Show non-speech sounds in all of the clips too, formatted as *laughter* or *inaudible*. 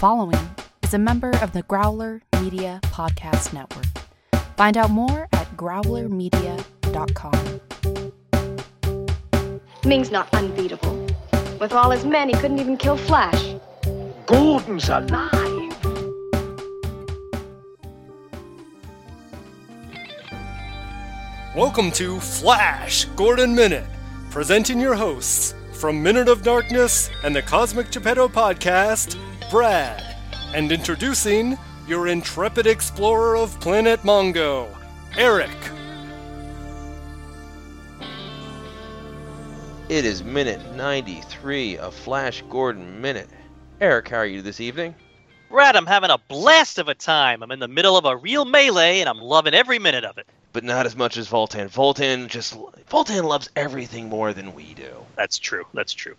following is a member of the Growler Media Podcast Network. Find out more at growlermedia.com. Ming's not unbeatable. With all his men, he couldn't even kill Flash. Gordon's alive. Welcome to Flash Gordon Minute, presenting your hosts from Minute of Darkness and the Cosmic Geppetto podcast, Brad, and introducing your intrepid explorer of Planet Mongo, Eric. It is minute 93 of Flash Gordon Minute. Eric, how are you this evening? Brad, I'm having a blast of a time. I'm in the middle of a real melee, and I'm loving every minute of it. But not as much as Voltan. Voltan just Voltan loves everything more than we do. That's true. That's true.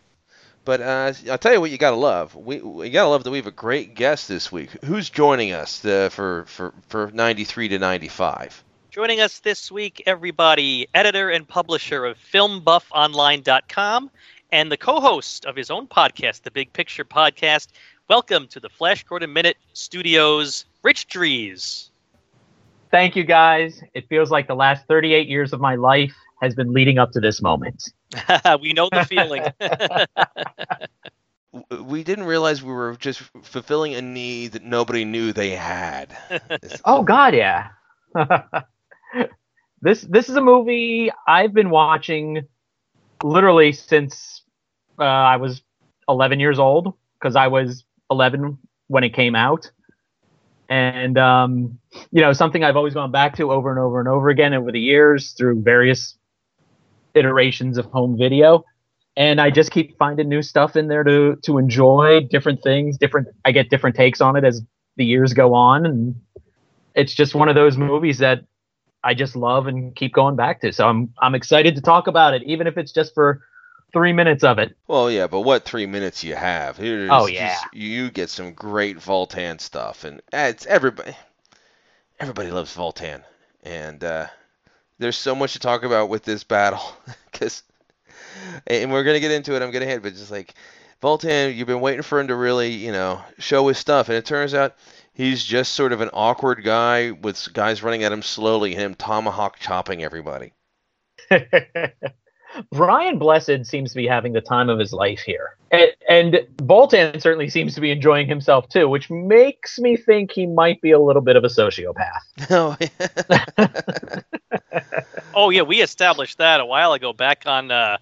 But uh, I'll tell you what you gotta love. We you gotta love that we have a great guest this week. Who's joining us uh, for for for 93 to 95? Joining us this week, everybody, editor and publisher of FilmBuffOnline.com and the co-host of his own podcast, the Big Picture Podcast. Welcome to the Flash Gordon Minute Studios, Rich Drees. Thank you, guys. It feels like the last 38 years of my life has been leading up to this moment. *laughs* we know the feeling. *laughs* We didn't realize we were just fulfilling a need that nobody knew they had. *laughs* Oh God, yeah. this this is a movie I've been watching literally since uh, I was 11 years old because I was 11 when it came out, and um, you know something I've always gone back to over and over and over again over the years through various iterations of home video. And I just keep finding new stuff in there to to enjoy, different things, different. I get different takes on it as the years go on, and it's just one of those movies that I just love and keep going back to. So I'm I'm excited to talk about it, even if it's just for three minutes of it. Well, yeah, but what three minutes you have? Here's Oh, yeah. just- you get some great Voltan stuff, and uh, it's everybody. Everybody loves Voltan, and uh, there's so much to talk about with this battle, *laughs* because, and we're gonna get into it. I'm gonna hit, but just like Voltan, you've been waiting for him to really, you know, show his stuff, and it turns out he's just sort of an awkward guy with guys running at him slowly, and him tomahawk chopping everybody. *laughs* Brian Blessed seems to be having the time of his life here. And, and Voltan certainly seems to be enjoying himself too, which makes me think he might be a little bit of a sociopath. *laughs* Oh, yeah. *laughs* oh yeah, we established that a while ago back on uh,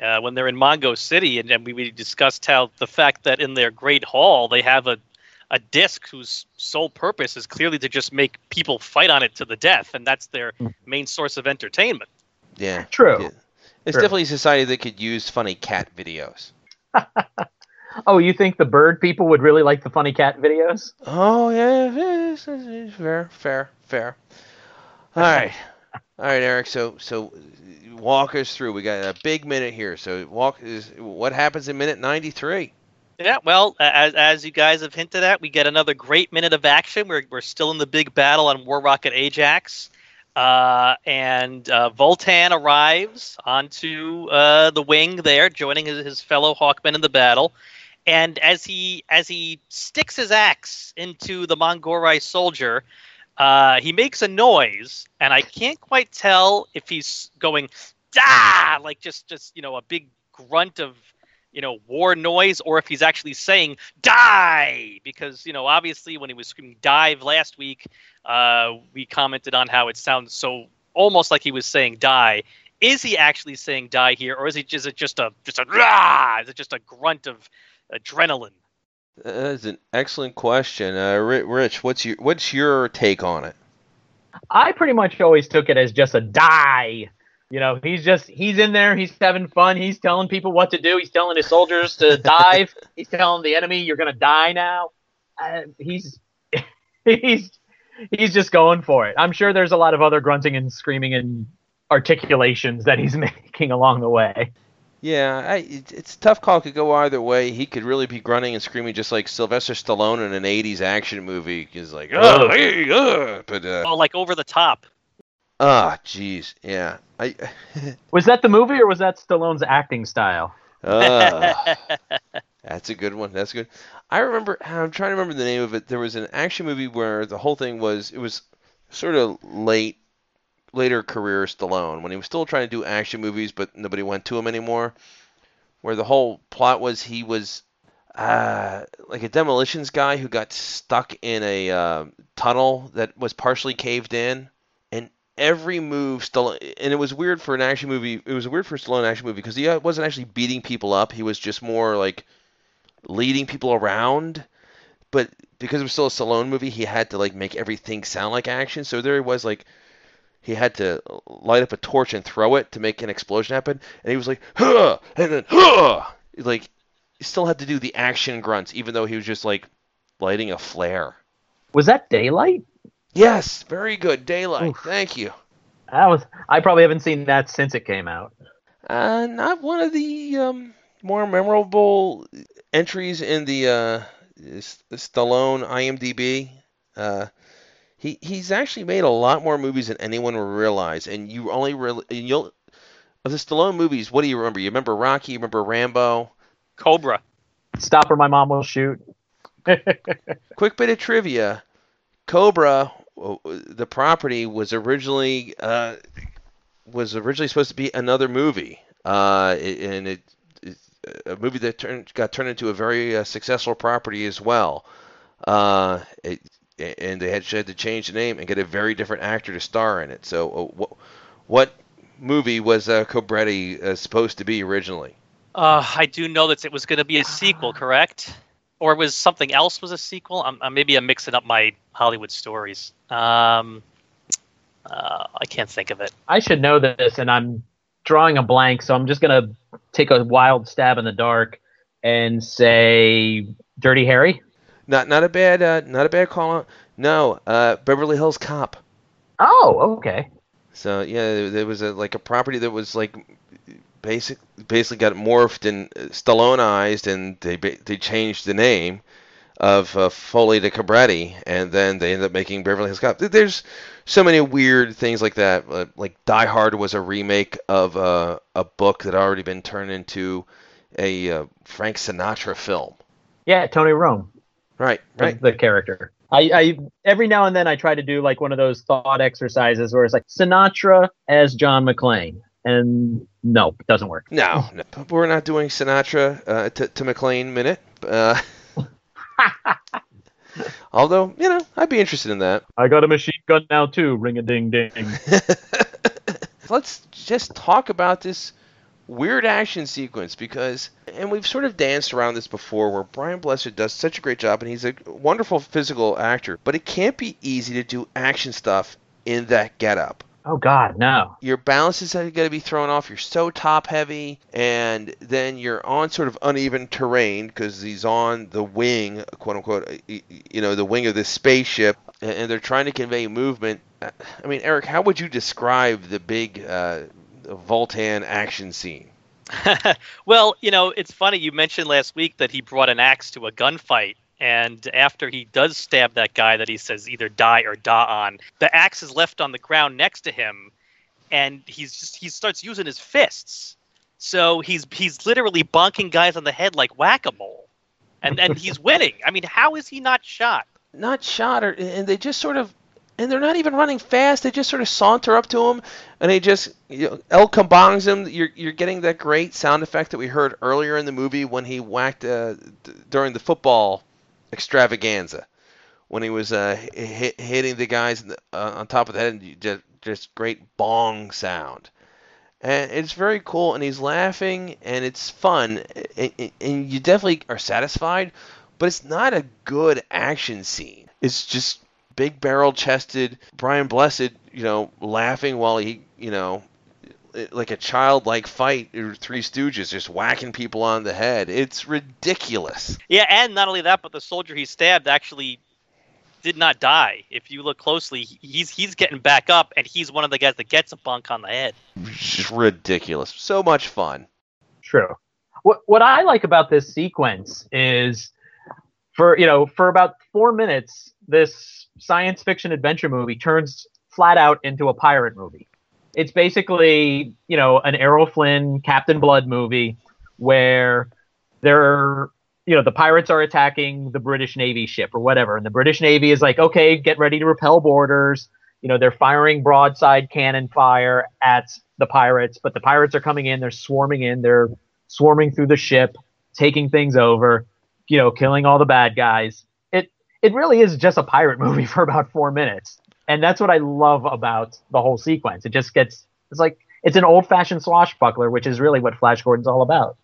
uh, when they're in Mongo City, and, and we, we discussed how the fact that in their great hall they have a a disc whose sole purpose is clearly to just make people fight on it to the death, and that's their main source of entertainment. yeah. True. Yeah. It's True. definitely a society that could use funny cat videos. *laughs* Oh, you think the bird people would really like the funny cat videos? Oh yeah, fair, fair, fair. All right, all right, Eric. So, so walk us through. We got a big minute here. So, walk is what happens in minute ninety-three. Yeah, well, as as you guys have hinted at, we get another great minute of action. We're we're still in the big battle on War Rocket Ajax, uh, and uh, Voltan arrives onto uh, the wing there, joining his, his fellow Hawkmen in the battle. And as he as he sticks his axe into the Mongorai soldier, uh, he makes a noise, and I can't quite tell if he's going "da" like just just you know a big grunt of you know war noise or if he's actually saying die because you know obviously when he was screaming dive last week uh, we commented on how it sounds so almost like he was saying die is he actually saying die here or is he is it just a just a rah is it just a grunt of adrenaline That's an excellent question, uh, Rich. What's your what's your take on it? I pretty much always took it as just a die. You know, he's just he's in there, he's having fun, he's telling people what to do, he's telling his soldiers to *laughs* dive, he's telling the enemy you're gonna die now. Uh, he's *laughs* he's he's just going for it. I'm sure there's a lot of other grunting and screaming and articulations that he's *laughs* making along the way. Yeah, I, it's a tough call. Could go either way. He could really be grunting and screaming just like Sylvester Stallone in an '80s action movie. He's like, oh, hey, uh," but uh, oh like over the top ah, jeez, yeah. I, *laughs* Was that the movie or was that Stallone's acting style? uh, That's a good one. That's good. I remember. I'm trying to remember the name of it. There was an action movie where the whole thing was it was sort of late, later career Stallone when he was still trying to do action movies, but nobody went to him anymore. Where the whole plot was he was uh, like a demolitions guy who got stuck in a uh, tunnel that was partially caved in, every move Stallone, and it was weird for an action movie. It was weird for Stallone action movie because he uh, wasn't actually beating people up. He was just more like leading people around. But because it was still a Stallone movie, he had to like make everything sound like action. So there he was like he had to light up a torch and throw it to make an explosion happen, and he was like, huh, and then huh, like he still had to do the action grunts, even though he was just like lighting a flare. Was that Daylight? Yes, very good. Daylight. Oof. Thank you. That was. I probably haven't seen that since it came out. Uh, not one of the um, more memorable entries in the uh, Stallone IMDb. Uh, he he's actually made a lot more movies than anyone will realize, and you only really and you'll of the Stallone movies. What do you remember? You remember Rocky? You remember Rambo? Cobra. Stop or my mom will shoot. *laughs* Quick bit of trivia: Cobra, the property was originally uh, was originally supposed to be another movie, uh, and it, it a movie that turned got turned into a very uh, successful property as well. Uh, it, and they had, had to change the name and get a very different actor to star in it. So, uh, what what movie was uh, Cobretti uh, supposed to be originally? Uh, I do know that it was going to be a sequel, correct? Or was something else was a sequel? I'm, I'm, maybe I'm mixing up my Hollywood stories. Um, uh, I can't think of it. I should know this, and I'm drawing a blank, so I'm just gonna take a wild stab in the dark and say Dirty Harry. Not not a bad uh, not a bad call out. No, uh, Beverly Hills Cop. Oh, okay. So yeah, there, there was a like a property that was like basic basically got morphed and Stalloneized, and they they changed the name of uh, Foley to Cobretti, and then they ended up making Beverly Hills Cop. There's so many weird things like that. Uh, like Die Hard was a remake of uh, a book that had already been turned into a uh, Frank Sinatra film. Yeah, Tony Rome. Right, right. The, the character. I, I every now and then I try to do like one of those thought exercises where it's like Sinatra as John McClane, and no, it doesn't work. No, no. we're not doing Sinatra uh, to, to McClane minute. Uh, *laughs* although, you know, I'd be interested in that. I got a machine gun now too. Ring a ding ding. *laughs* Let's just talk about this weird action sequence because, and we've sort of danced around this before, where Brian Blessed does such a great job, and he's a wonderful physical actor, but it can't be easy to do action stuff in that getup. Oh God, no. Your balance is going to be thrown off. You're so top heavy, and then you're on sort of uneven terrain because he's on the wing, quote unquote, you know, the wing of this spaceship, and they're trying to convey movement. I mean, Eric, how would you describe the big uh, Voltan action scene? *laughs* well, you know, it's funny. You mentioned last week that he brought an axe to a gunfight. And after he does stab that guy that he says either die or die on, the axe is left on the ground next to him. And he's just, he starts using his fists. So he's, he's literally bonking guys on the head like whack a mole. And, and he's *laughs* winning. I mean, how is he not shot? Not shot, or, and they just sort of and they're not even running fast. They just sort of saunter up to him, and they just you know, El Kabongs him. You're you're getting that great sound effect that we heard earlier in the movie when he whacked uh, d- during the football extravaganza, when he was uh, hit, hitting the guys the, uh, on top of the head, and just just great bong sound. And it's very cool, and he's laughing, and it's fun, and, and you definitely are satisfied. But it's not a good action scene. It's just big barrel chested Brian Blessed, you know, laughing while he, you know, Uh, like a childlike fight or Three Stooges, just whacking people on the head. It's ridiculous. Yeah, and not only that, but the soldier he stabbed actually did not die. If you look closely, he's he's getting back up, and he's one of the guys that gets a bunk on the head. Just ridiculous. So much fun. True. What what I like about this sequence is for you know for about four minutes this science fiction adventure movie turns flat out into a pirate movie. It's basically, you know, an Errol Flynn Captain Blood movie where they're you know the pirates are attacking the British Navy ship or whatever, and the British Navy is like, okay, get ready to repel boarders. You know they're firing broadside cannon fire at the pirates, but the pirates are coming in. They're swarming in. They're swarming through the ship, taking things over. You know, killing all the bad guys. It it really is just a pirate *laughs* movie for about four minutes, and that's what I love about the whole sequence. It just gets it's like it's an old fashioned swashbuckler, which is really what Flash Gordon's all about.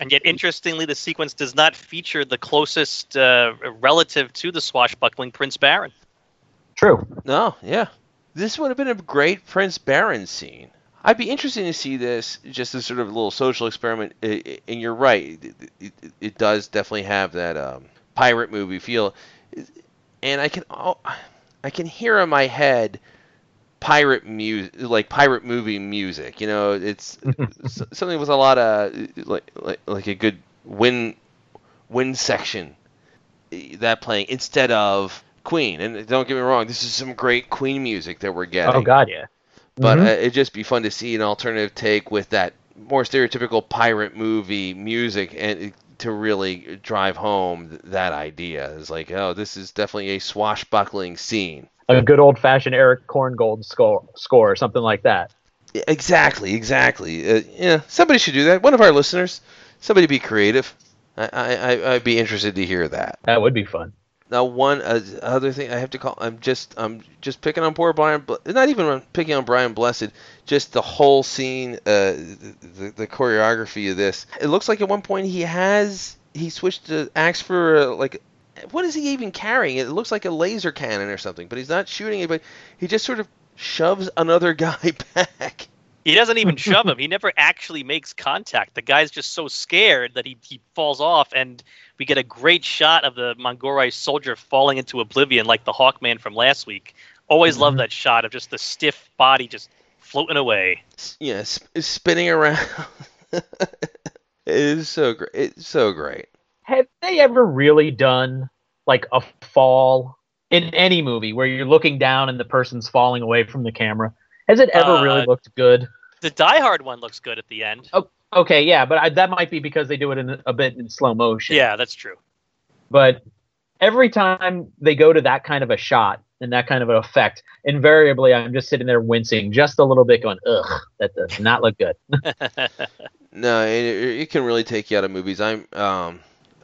And yet, interestingly, the sequence does not feature the closest uh, relative to the swashbuckling Prince Barin. True. No, yeah. This would have been a great Prince Barin scene. I'd be interested to see this just as sort of a little social experiment. I- I- And you're right, it, it, it does definitely have that um, pirate movie feel. And I can oh, I can hear in my head pirate music, like pirate movie music. You know, it's *laughs* something with a lot of like like, like a good wind wind section that playing instead of Queen. And don't get me wrong, this is some great Queen music that we're getting. Oh God, yeah. But Mhm. uh, it'd just be fun to see an alternative take with that more stereotypical pirate movie music and to really drive home th- that idea. It's like, oh, this is definitely a swashbuckling scene. a good old fashioned Erich Korngold score, score or something like that. Exactly, exactly. Uh, yeah, somebody should do that. One of our listeners, somebody be creative. I, I- I'd be interested to hear that. That would be fun. Now, one uh, other thing I have to call. I'm just I'm just picking on poor Brian. Not even picking on Brian Blessed. Just the whole scene, uh, the, the, the choreography of this. It looks like at one point he has he switched to axe for uh, like. What is he even carrying? It looks like a laser cannon or something, but he's not shooting anybody. He just sort of shoves another *laughs* guy back. He doesn't even shove him. He never actually makes contact. The guy's just so scared that he, he falls off, and we get a great shot of the Mongolian soldier falling into oblivion like the Hawkman from last week. Always love Mhm. that shot of just the stiff body just floating away. S- Yeah, sp- spinning around. *laughs* it is so great. It's so great. Have they ever really done like a fall in any movie where you're looking down and the person's falling away from the camera? Has it ever Uh, really looked good? The Die Hard one looks good at the end. Okay, yeah, but I, that might be because they do it in a bit in slow motion. Yeah, that's true. But every time they go to that kind of a shot and that kind of an effect, invariably I'm just sitting there wincing just a little bit, going, "Ugh, that does not look good." *laughs* No, it, it it can really take you out of movies. I'm, um,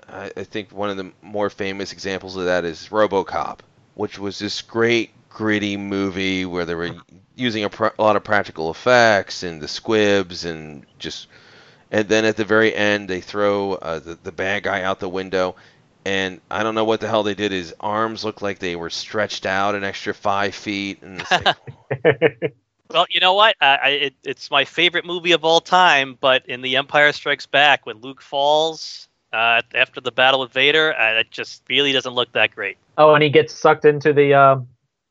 I, I think one of the more famous examples of that is RoboCop, which was this great gritty movie where they were using a, pr- a lot of practical effects and the squibs and just, and then at the very end they throw uh, the the bad guy out the window, and I don't know what the hell they did. His arms looked like they were stretched out an extra five feet, and like, *laughs* Well, you know what? I, I, it, it's my favorite movie of all time. But in The Empire Strikes Back, when Luke falls uh, after the battle with Vader, uh, it just really doesn't look that great. oh, and he gets sucked into the uh,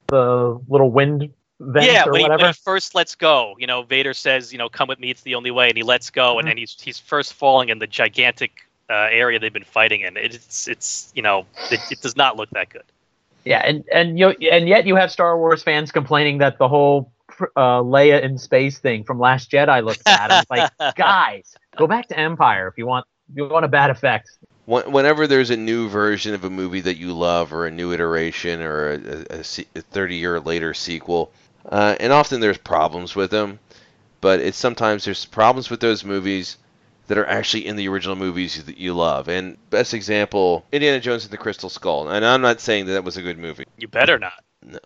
the little wind vent yeah, or when he, when he first lets go, you know, Vader says, you know, come with me, it's the only way, and he lets go, Mhm. and then he's he's first falling in the gigantic uh, area they've been fighting in. It's it's you know, it, it does not look that good. Yeah, and and you and yet you have Star Wars fans complaining that the whole uh, Leia in space thing from Last Jedi looks bad. I'm like, *laughs* guys, go back to Empire if you want if you want a bad effect. Whenever there's a new version of a movie that you love, or a new iteration, or a, a, a a 30 year later sequel, uh, and often there's problems with them, but it's sometimes there's problems with those movies that are actually in the original movies that you love. And best example, Indiana Jones and the Crystal Skull. And I'm not saying that that was a good movie. You better not. No.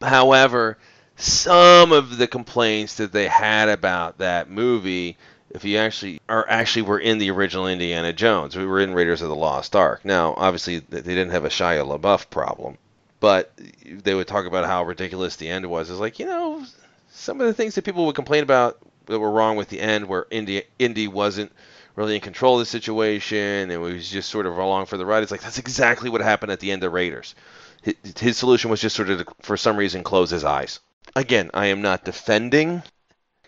*laughs* However, some of the complaints that they had about that movie, if you actually are actually were in the original Indiana Jones, we were in Raiders of the Lost Ark. Now, obviously, they didn't have a Shia LaBeouf problem, but they would talk about how ridiculous the end was. It's like you know, some of the things that people would complain about that were wrong with the end, where Indy Indy wasn't really in control of the situation and was just sort of along for the ride. It's like that's exactly what happened at the end of Raiders his, his solution was just sort of to, for some reason close his eyes. Again, I am not defending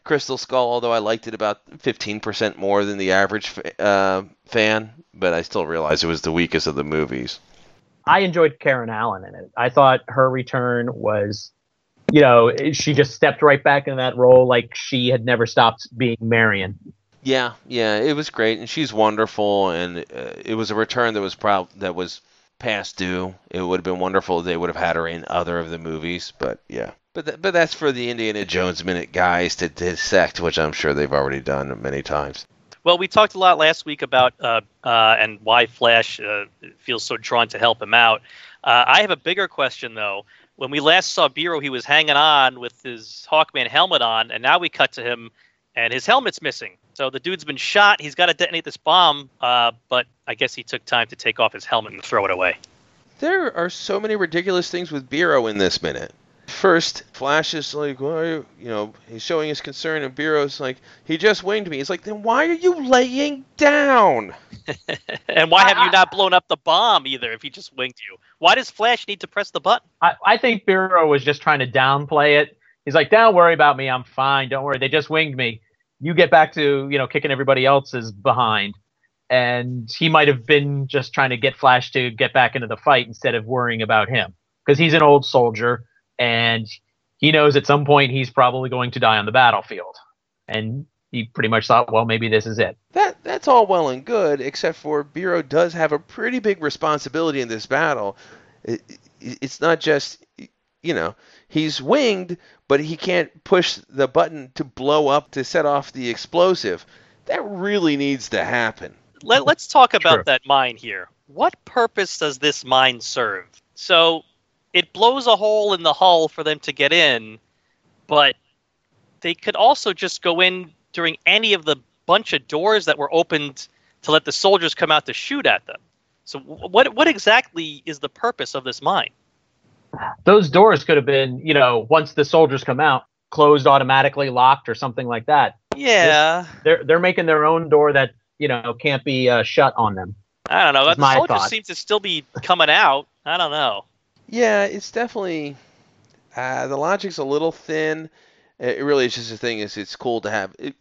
Crystal Skull, although I liked it about 15% more than the average uh, fan, but I still realize it was the weakest of the movies. I enjoyed Karen Allen in it. I thought her return was, you know, she just stepped right back in that role like she had never stopped being Marion. Yeah, yeah, it was great, and she's wonderful, and uh, it was a return that was proud that was past due. It would have been wonderful if they would have had her in other of the movies, but yeah. But th- but that's for the Indiana Jones minute guys to dissect, which I'm sure they've already done many times. Well, we talked a lot last week about uh, uh, and why Flash uh, feels so drawn to help him out. Uh, I have a bigger question though. When we last saw Biro, he was hanging on with his Hawkman helmet on, and now we cut to him, and his helmet's missing. So the dude's been shot. He's got to detonate this bomb, uh, but I guess he took time to take off his helmet and throw it away. There are so many ridiculous things with Biro in this minute. First, Flash is like, well, you know, he's showing his concern, and Biro's like, he just winged me. He's like, then why are you laying down? *laughs* and why have you not blown up the bomb either if he just winged you? Why does Flash need to press the button? I, I think Biro was just trying to downplay it. He's like, don't worry about me. I'm fine. Don't worry. They just winged me. You get back to, you know, kicking everybody else's behind. And he might have been just trying to get Flash to get back into the fight instead of worrying about him. Because he's an old soldier and he knows at some point he's probably going to die on the battlefield. And he pretty much thought, well, maybe this is it. That that's all well and good, except for Biro does have a pretty big responsibility in this battle. It, it, it's not just you know he's winged, but he can't push the button to blow up to set off the explosive. That really needs to happen. Let, us talk about True. that mine here. What purpose does this mine serve? So it blows a hole in the hull for them to get in, but they could also just go in during any of the bunch of doors that were opened to let the soldiers come out to shoot at them. So what what exactly is the purpose of this mine? Those doors could have been, you know, once the soldiers come out, closed automatically, locked, or something like that. Yeah, They're they're making their own door that you know can't be uh, shut on them. I don't know. The soldiers thought. seem to still be coming out. I don't know. Yeah, it's definitely uh, the logic's a little thin. It really is just a thing. Is it's cool to have. It,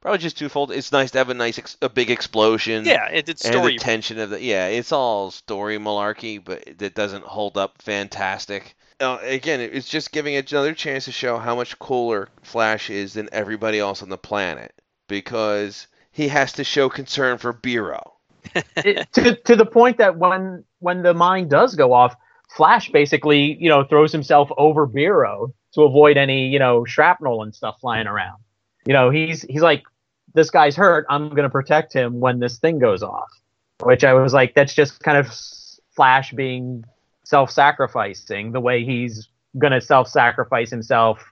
probably just twofold. It's nice to have a nice, ex- a big explosion. Yeah, it, it's and story. the tension of the yeah, it's all story malarkey, but it doesn't hold up fantastic. Uh, again, it's just giving it another chance to show how much cooler Flash is than everybody else on the planet because he has to show concern for Biro. *laughs* it, to to the point that when when the mine does go off, Flash basically you know throws himself over Biro to avoid any you know shrapnel and stuff flying around. You know he's he's like this guy's hurt. I'm going to protect him when this thing goes off. Which I was like, that's just kind of Flash being self-sacrificing the way he's going to self-sacrifice himself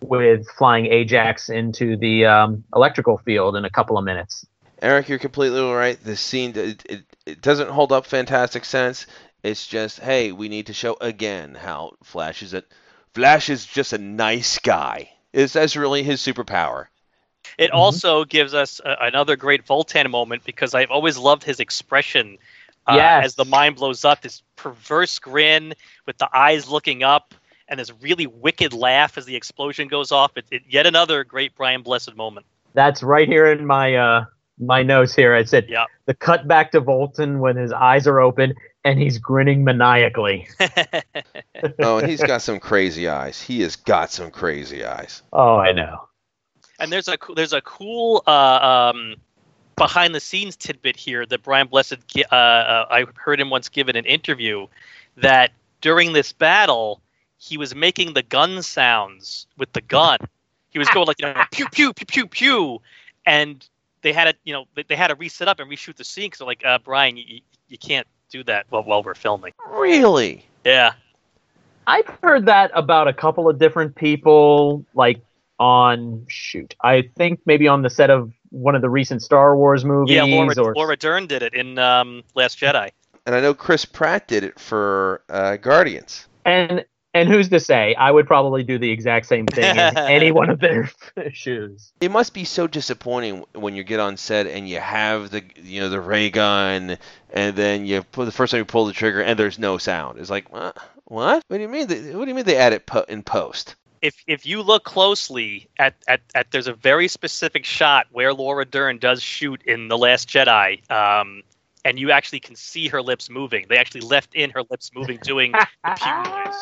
with flying Ajax into the um, electrical field in a couple of minutes. Eric, you're completely right. This scene it, it, it doesn't hold up fantastic sense. It's just, hey, we need to show again how Flash is a Flash is just a nice guy. Is that's really his superpower. It Mhm. also gives us a, another great Voltan moment because I've always loved his expression uh, Yes. as the mind blows up. This perverse grin with the eyes looking up and this really wicked laugh as the explosion goes off. It, it, yet another great Brian Blessed moment. That's right here in my uh my notes here. I said Yeah. the cut back to Voltan when his eyes are open and he's grinning maniacally. *laughs* Oh, and he's got some crazy eyes. He has got some crazy eyes. Oh, I know. and there's a there's a cool uh, um, behind the scenes tidbit here that Brian Blessed uh, uh, I heard him once give in an interview that during this battle he was making the gun sounds with the gun. He was going like you know *laughs* pew pew pew pew pew, and they had to you know they, they had to reset up and reshoot the scene because they're like uh, Brian you, you- you can't do that while, while we're filming. Really? Yeah. I've heard that about a couple of different people, like on shoot. I think maybe on the set of one of the recent Star Wars movies Yeah, Laura, or Laura Dern did it in um, Last Jedi. And I know Chris Pratt did it for uh, Guardians. and and who's to say I would probably do the exact same thing in *laughs* any one of their *laughs* shoes. It must be so disappointing when you get on set and you have the you know the ray gun, and then you put the first time you pull the trigger and there's no sound. It's like what? What? What do you mean? They, what do you mean they add it po- in post? if if you look closely at, at, at there's a very specific shot where Laura Dern does shoot in The Last Jedi, um, and you actually can see her lips moving. They actually left in her lips moving, doing the *laughs* pew noise.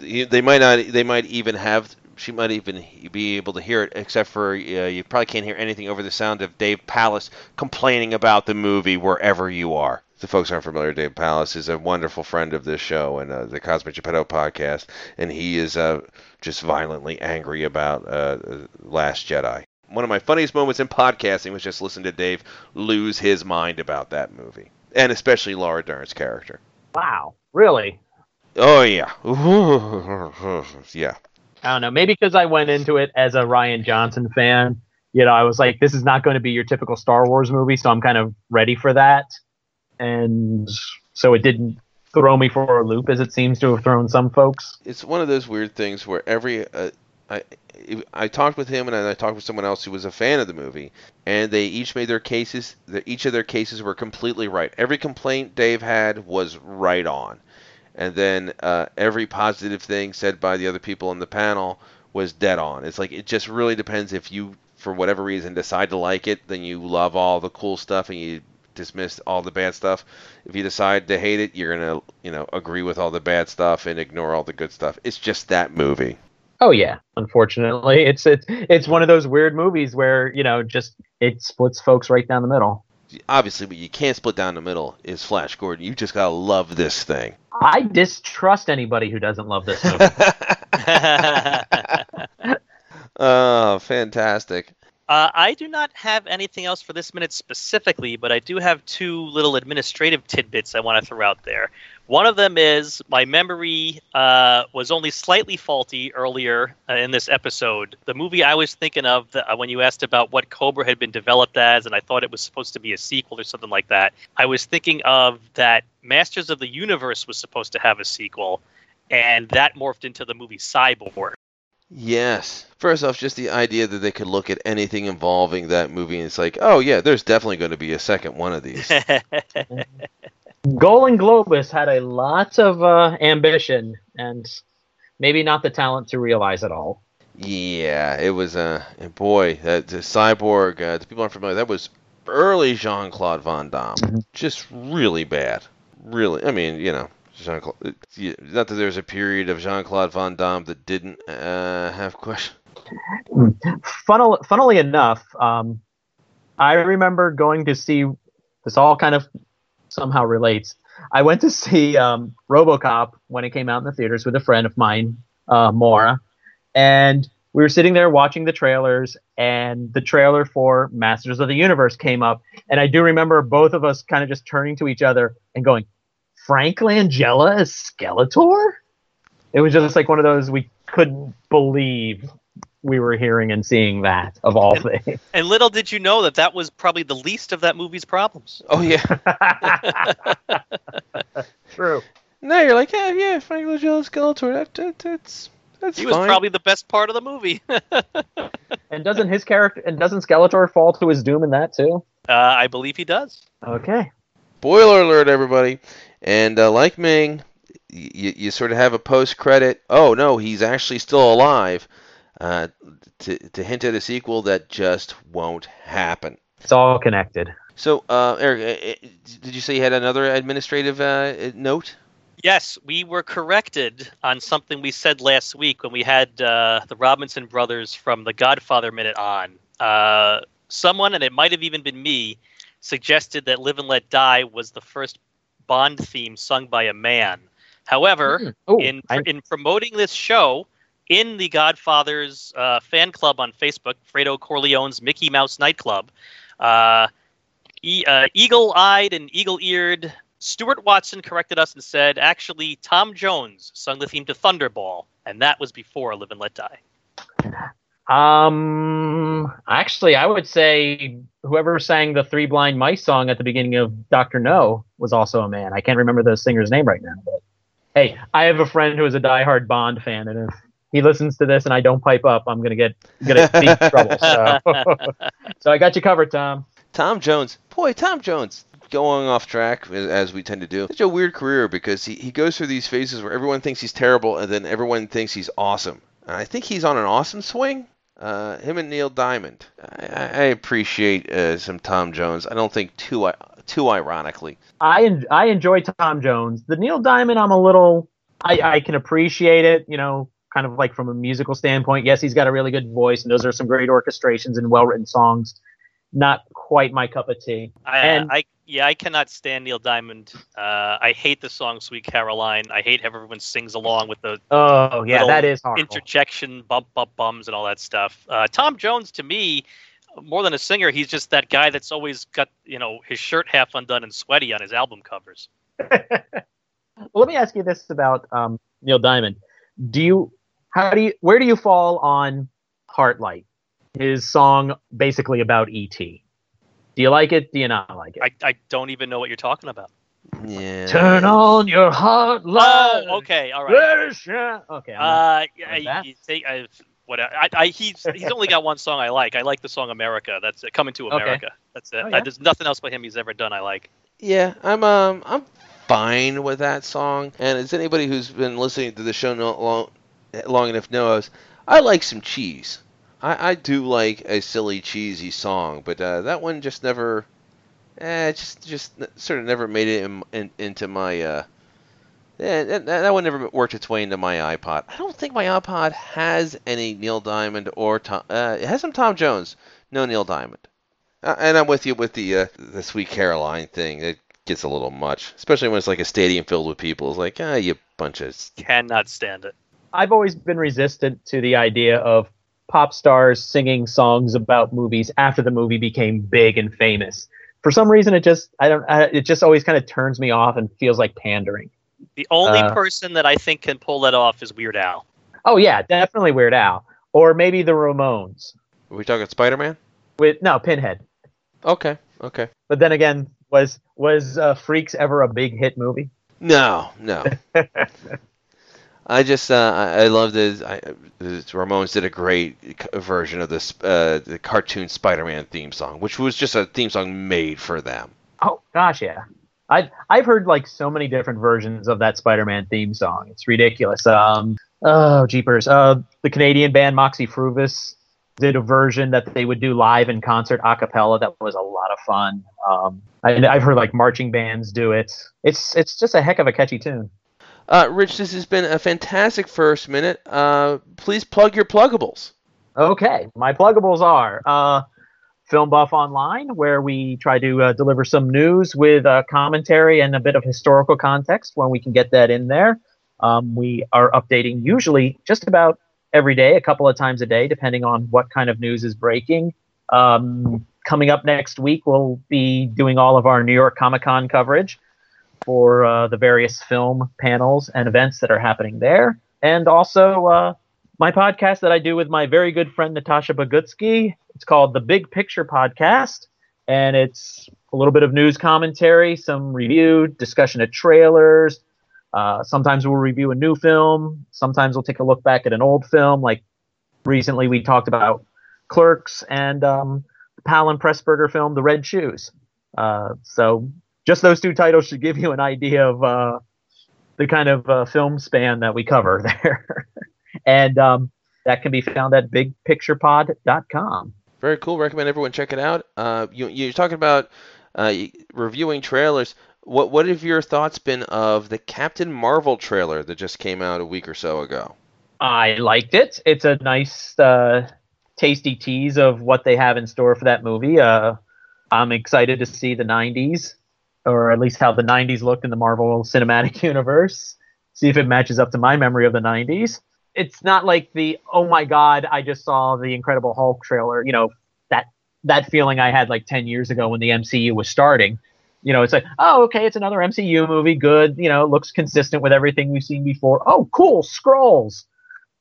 You- They might not. They might even have she might even be able to hear it, except for uh, you probably can't hear anything over the sound of Dave Palace complaining about the movie wherever you are. If the folks aren't familiar, Dave Palace is a wonderful friend of this show and uh, the Cosmic Geppetto podcast, and he is uh, just violently angry about uh, Last Jedi. One of my funniest moments in podcasting was just listening to Dave lose his mind about that movie, and especially Laura Dern's character. Wow, really? Oh yeah, *laughs* yeah. I don't know. Maybe because I went into it as a Rian Johnson fan. You know, I was like, this is not going to be your typical Star Wars movie, so I'm kind of ready for that. And so it didn't throw me for a loop as it seems to have thrown some folks. It's one of those weird things where every uh, I I talked with him and I talked with someone else who was a fan of the movie, and they each made their cases. That Each of their cases were completely right. Every complaint Dave had was right on and then uh, every positive thing said by the other people on the panel was dead on. It's like it just really depends if you, for whatever reason, decide to like it, then you love all the cool stuff and you dismiss all the bad stuff. If you decide to hate it, you're gonna, you know, agree with all the bad stuff and ignore all the good stuff. It's just that movie. Oh yeah, unfortunately, it's it's it's one of those weird movies where you know just it splits folks right down the middle obviously what you can't split down the middle is Flash Gordon. You just gotta love this thing. I distrust anybody who doesn't love this movie. *laughs* oh, fantastic. Uh, I do not have anything else for this minute specifically, but I do have two little administrative tidbits I want to throw out there. One of them is my memory uh, was only slightly faulty earlier uh, in this episode. The movie I was thinking of the, uh, when you asked about what Cobra had been developed as, and I thought it was supposed to be a sequel or something like that, I was thinking of that Masters of the Universe was supposed to have a sequel, and that morphed into the movie Cyborg. Yes. First off, just the idea that they could look at anything involving that movie and it's like, oh yeah, there's definitely going to be a second one of these. *laughs* Golan Globus had a lot of uh, ambition and maybe not the talent to realize it all. Yeah, it was. a Uh, boy, that the cyborg. Uh, the people aren't familiar. That was early Jean Claude Van Damme. Mm-hmm. Just really bad. Really, I mean, you know, Jean Claude. Not that there's a period of Jean Claude Van Damme that didn't uh, have questions. Funnel, funnily enough, um, I remember going to see this all kind of somehow relates. I went to see um, RoboCop when it came out in the theaters with a friend of mine, uh, Maura, and we were sitting there watching the trailers, and the trailer for Masters of the Universe came up, and I do remember both of us kind of just turning to each other and going, Frank Langella is Skeletor? It was just like one of those we couldn't believe we were hearing and seeing that of all and, things. *laughs* And little did you know that that was probably the least of that movie's problems. Oh yeah. *laughs* True. No, you're like, yeah, yeah, Frank Langella Skeletor. That, that, that's that's he fine. was probably the best part of the movie. *laughs* and doesn't his character and doesn't Skeletor fall to his doom in that too? Uh, I believe he does. Okay. Spoiler alert, everybody. And uh, like Ming, you, you sort of have a post credit. Oh no, he's actually still alive. Uh, to to hint at a sequel that just won't happen. It's all connected. So, uh, Eric, uh, uh, did you say you had another administrative uh, note? Yes, we were corrected on something we said last week when we had uh, the Robinson brothers from the Godfather Minute on. Uh, someone, and it might have even been me, suggested that Live and Let Die was the first Bond theme sung by a man. However, mm. oh, in I... in promoting this show in the Godfather's uh, fan club on Facebook, Fredo Corleone's Mickey Mouse Nightclub, uh, e- uh, eagle-eyed and eagle-eared Stuart Watson corrected us and said, actually, Tom Jones sung the theme to Thunderball, and that was before Live and Let Die. Um, actually, I would say whoever sang the Three Blind Mice song at the beginning of Doctor No was also a man. I can't remember the singer's name right now, but hey, I have a friend who is a diehard Bond fan, and if he listens to this and I don't pipe up, I'm gonna get gonna deep trouble. So. *laughs* so I got you covered, Tom. Tom Jones, boy, Tom Jones. Going off track as we tend to do. Such a weird career because he, he goes through these phases where everyone thinks he's terrible and then everyone thinks he's awesome. I think he's on an awesome swing uh, him and Neil Diamond. I, I appreciate uh, some Tom Jones. I don't think too too ironically. I I enjoy Tom Jones. The Neil Diamond, I'm a little. I I can appreciate it. You know, kind of like from a musical standpoint. Yes, he's got a really good voice, and those are some great orchestrations and well written songs. Not quite my cup of tea. I, And- I yeah, I cannot stand Neil Diamond. Uh, I hate the song "Sweet Caroline." I hate how everyone sings along with the Oh yeah, that is horrible. interjection, bump, bump, bums, and all that stuff. Uh, Tom Jones, to me, more than a singer, he's just that guy that's always got you know his shirt half undone and sweaty on his album covers. *laughs* well, let me ask you this about um, Neil Diamond. Do you how do you where do you fall on Heartlight? His song basically about ET. Do you like it? Do you not like it? I, I don't even know what you're talking about. Yeah. Turn on your heart light. Oh, okay, all right. Yes, yeah. Okay. I'm Uh, yeah, Like that? you take I, what I, I he's he's only got one song I like. I like the song America. That's it. Coming to Okay. America. That's it. Oh, yeah? there's nothing else by him he's ever done I like. Yeah, I'm um I'm fine with that song. And as anybody who's been listening to the show no, long, enough knows, I like some cheese. I, I do like a silly cheesy song, but uh, that one just never, eh, just just sort of never made it in, in, into my. Uh, yeah, that, that one never worked its way into my iPod. I don't think my iPod has any Neil Diamond or Tom. Uh, it has some Tom Jones, no Neil Diamond. Uh, and I'm with you with the uh, the Sweet Caroline thing. It gets a little much, especially when it's like a stadium filled with people. It's like, ah, you bunch of. Cannot stand it. I've always been resistant to the idea of pop stars singing songs about movies after the movie became big and famous. For some reason, it just I don't. I, it just always kind of turns me off and feels like pandering. The only Uh, person that I think can pull that off is Weird Al. Oh yeah, definitely Weird Al, or maybe the Ramones Are we talking Spider Man? with no Pinhead. Okay, okay. But then again, was was uh, Freaks ever a big hit movie? No, no. *laughs* I just uh, I, I love this. Ramones did a great version of this uh, the cartoon Spider-Man theme song, which was just a theme song made for them. Oh gosh, yeah. I've I've heard like so many different versions of that Spider-Man theme song. It's ridiculous. Um, oh jeepers. Uh, the Canadian band Moxy Früvous did a version that they would do live in concert a cappella. That was a lot of fun. Um, I, I've heard like marching bands do it. It's it's just a heck of a catchy tune. Uh, Rich, this has been a fantastic first minute. Uh, please plug your pluggables. Okay, my pluggables are uh, Film Buff Online, where we try to uh, deliver some news with uh, commentary and a bit of historical context when we can get that in there. Um, we are updating usually just about every day, a couple of times a day, depending on what kind of news is breaking. Um, coming up next week, we'll be doing all of our New York Comic Con coverage for uh, the various film panels and events that are happening there. And also, uh, my podcast that I do with my very good friend Natasha Bogutsky. It's called the Big Picture Podcast, and it's a little bit of news commentary, some review, discussion of trailers. Uh, sometimes we'll review a new film. Sometimes we'll take a look back at an old film. Like recently, we talked about Clerks and um, the Powell and Pressburger film, The Red Shoes. Uh, so just those two titles should give you an idea of uh, the kind of uh, film span that we cover *laughs* there. and um, that can be found at bigpicturepod.com. Very cool. Recommend everyone check it out. Uh, you, you're talking about uh, reviewing trailers. What what have your thoughts been of the Captain Marvel trailer that just came out a week or so ago? I liked it. It's a nice, uh, tasty tease of what they have in store for that movie. Uh, I'm excited to see the 90s, or at least how the 90s looked in the Marvel Cinematic *laughs* Universe. See if it matches up to my memory of the 90s. It's not like the oh my god, I just saw the Incredible Hulk trailer. You know that that feeling I had like 10 years ago when the MCU was starting. You know, it's like, oh, okay, it's another MCU movie. Good. You know, looks consistent with everything we've seen before. Oh, cool, Skrulls.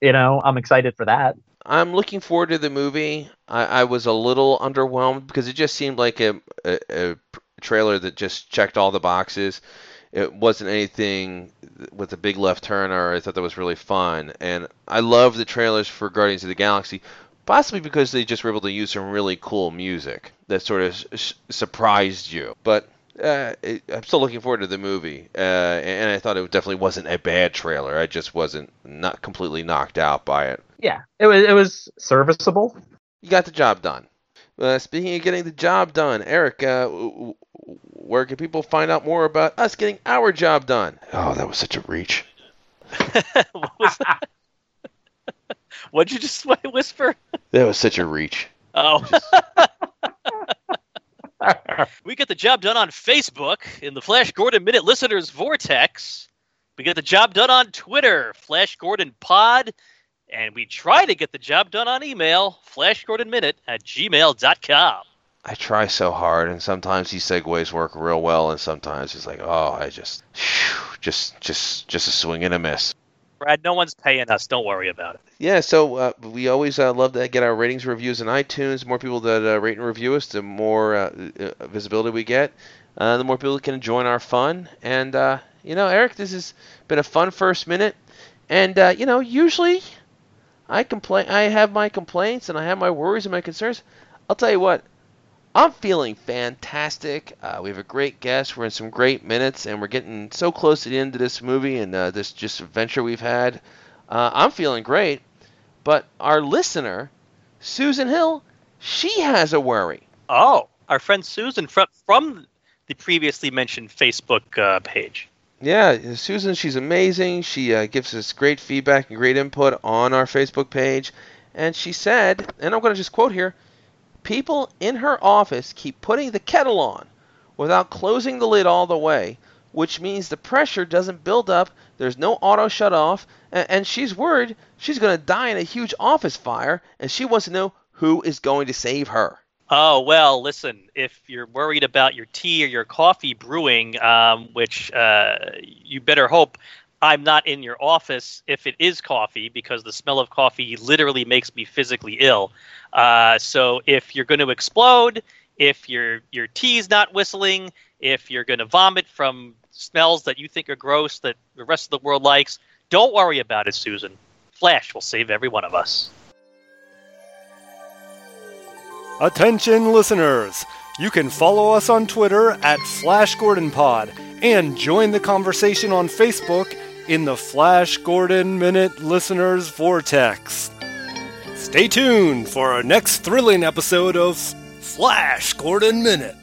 You know, I'm excited for that. I'm looking forward to the movie. I, I was a little underwhelmed because it just seemed like a, a, a trailer that just checked all the boxes. It wasn't anything with a big left turn, or I thought that was really fun. And I love the trailers for Guardians of the Galaxy, possibly because they just were able to use some really cool music that sort of s- surprised you. But uh, it, I'm still looking forward to the movie, uh, and I thought it definitely wasn't a bad trailer. I just wasn't not completely knocked out by it. Yeah, it was it was serviceable. You got the job done. Uh, speaking of getting the job done, Eric, uh, where can people find out more about us getting our job done? Oh, that was such a reach. *laughs* What was that? What'd you just *laughs* whisper? That was such a reach. Oh. *laughs* we get the job done on Facebook in the Flash Gordon Minute Listeners Vortex. We get the job done on Twitter, Flash Gordon Pod. And we try to get the job done on email, flashgordonminute at gmail.com. I try so hard, and sometimes these segues work real well, and sometimes it's like, oh, I just, just, just, just a swing and a miss. Brad, no one's paying us. Don't worry about it. Yeah, so uh, we always uh, love to get our ratings, reviews in iTunes. The more people that uh, rate and review us, the more uh, uh, visibility we get. Uh, the more people can join our fun. And you know, Eric, this has been a fun first minute. And you know, usually I complain. I have my complaints and I have my worries and my concerns. I'll tell you what. I'm feeling fantastic. Uh, we have a great guest. We're in some great minutes, and we're getting so close to the end of this movie and uh, this just adventure we've had. Uh, I'm feeling great, but our listener, Susan Hill, she has a worry. Oh, our friend Susan from from the previously mentioned Facebook uh, page. Yeah, Susan, she's amazing. She uh, gives us great feedback and great input on our Facebook page. And she said, and I'm going to just quote here people in her office keep putting the kettle on without closing the lid all the way, which means the pressure doesn't build up, there's no auto shut off, and, and she's worried she's going to die in a huge office fire, and she wants to know who is going to save her. Oh well, listen. If you're worried about your tea or your coffee brewing, um, which uh, you better hope I'm not in your office if it is coffee, because the smell of coffee literally makes me physically ill. Uh, so if you're going to explode, if your your tea's not whistling, if you're going to vomit from smells that you think are gross that the rest of the world likes, don't worry about it, Susan. Flash will save every one of us. Attention listeners! You can follow us on Twitter at Flash Gordon Pod and join the conversation on Facebook in the Flash Gordon Minute Listeners Vortex. Stay tuned for our next thrilling episode of Flash Gordon Minute.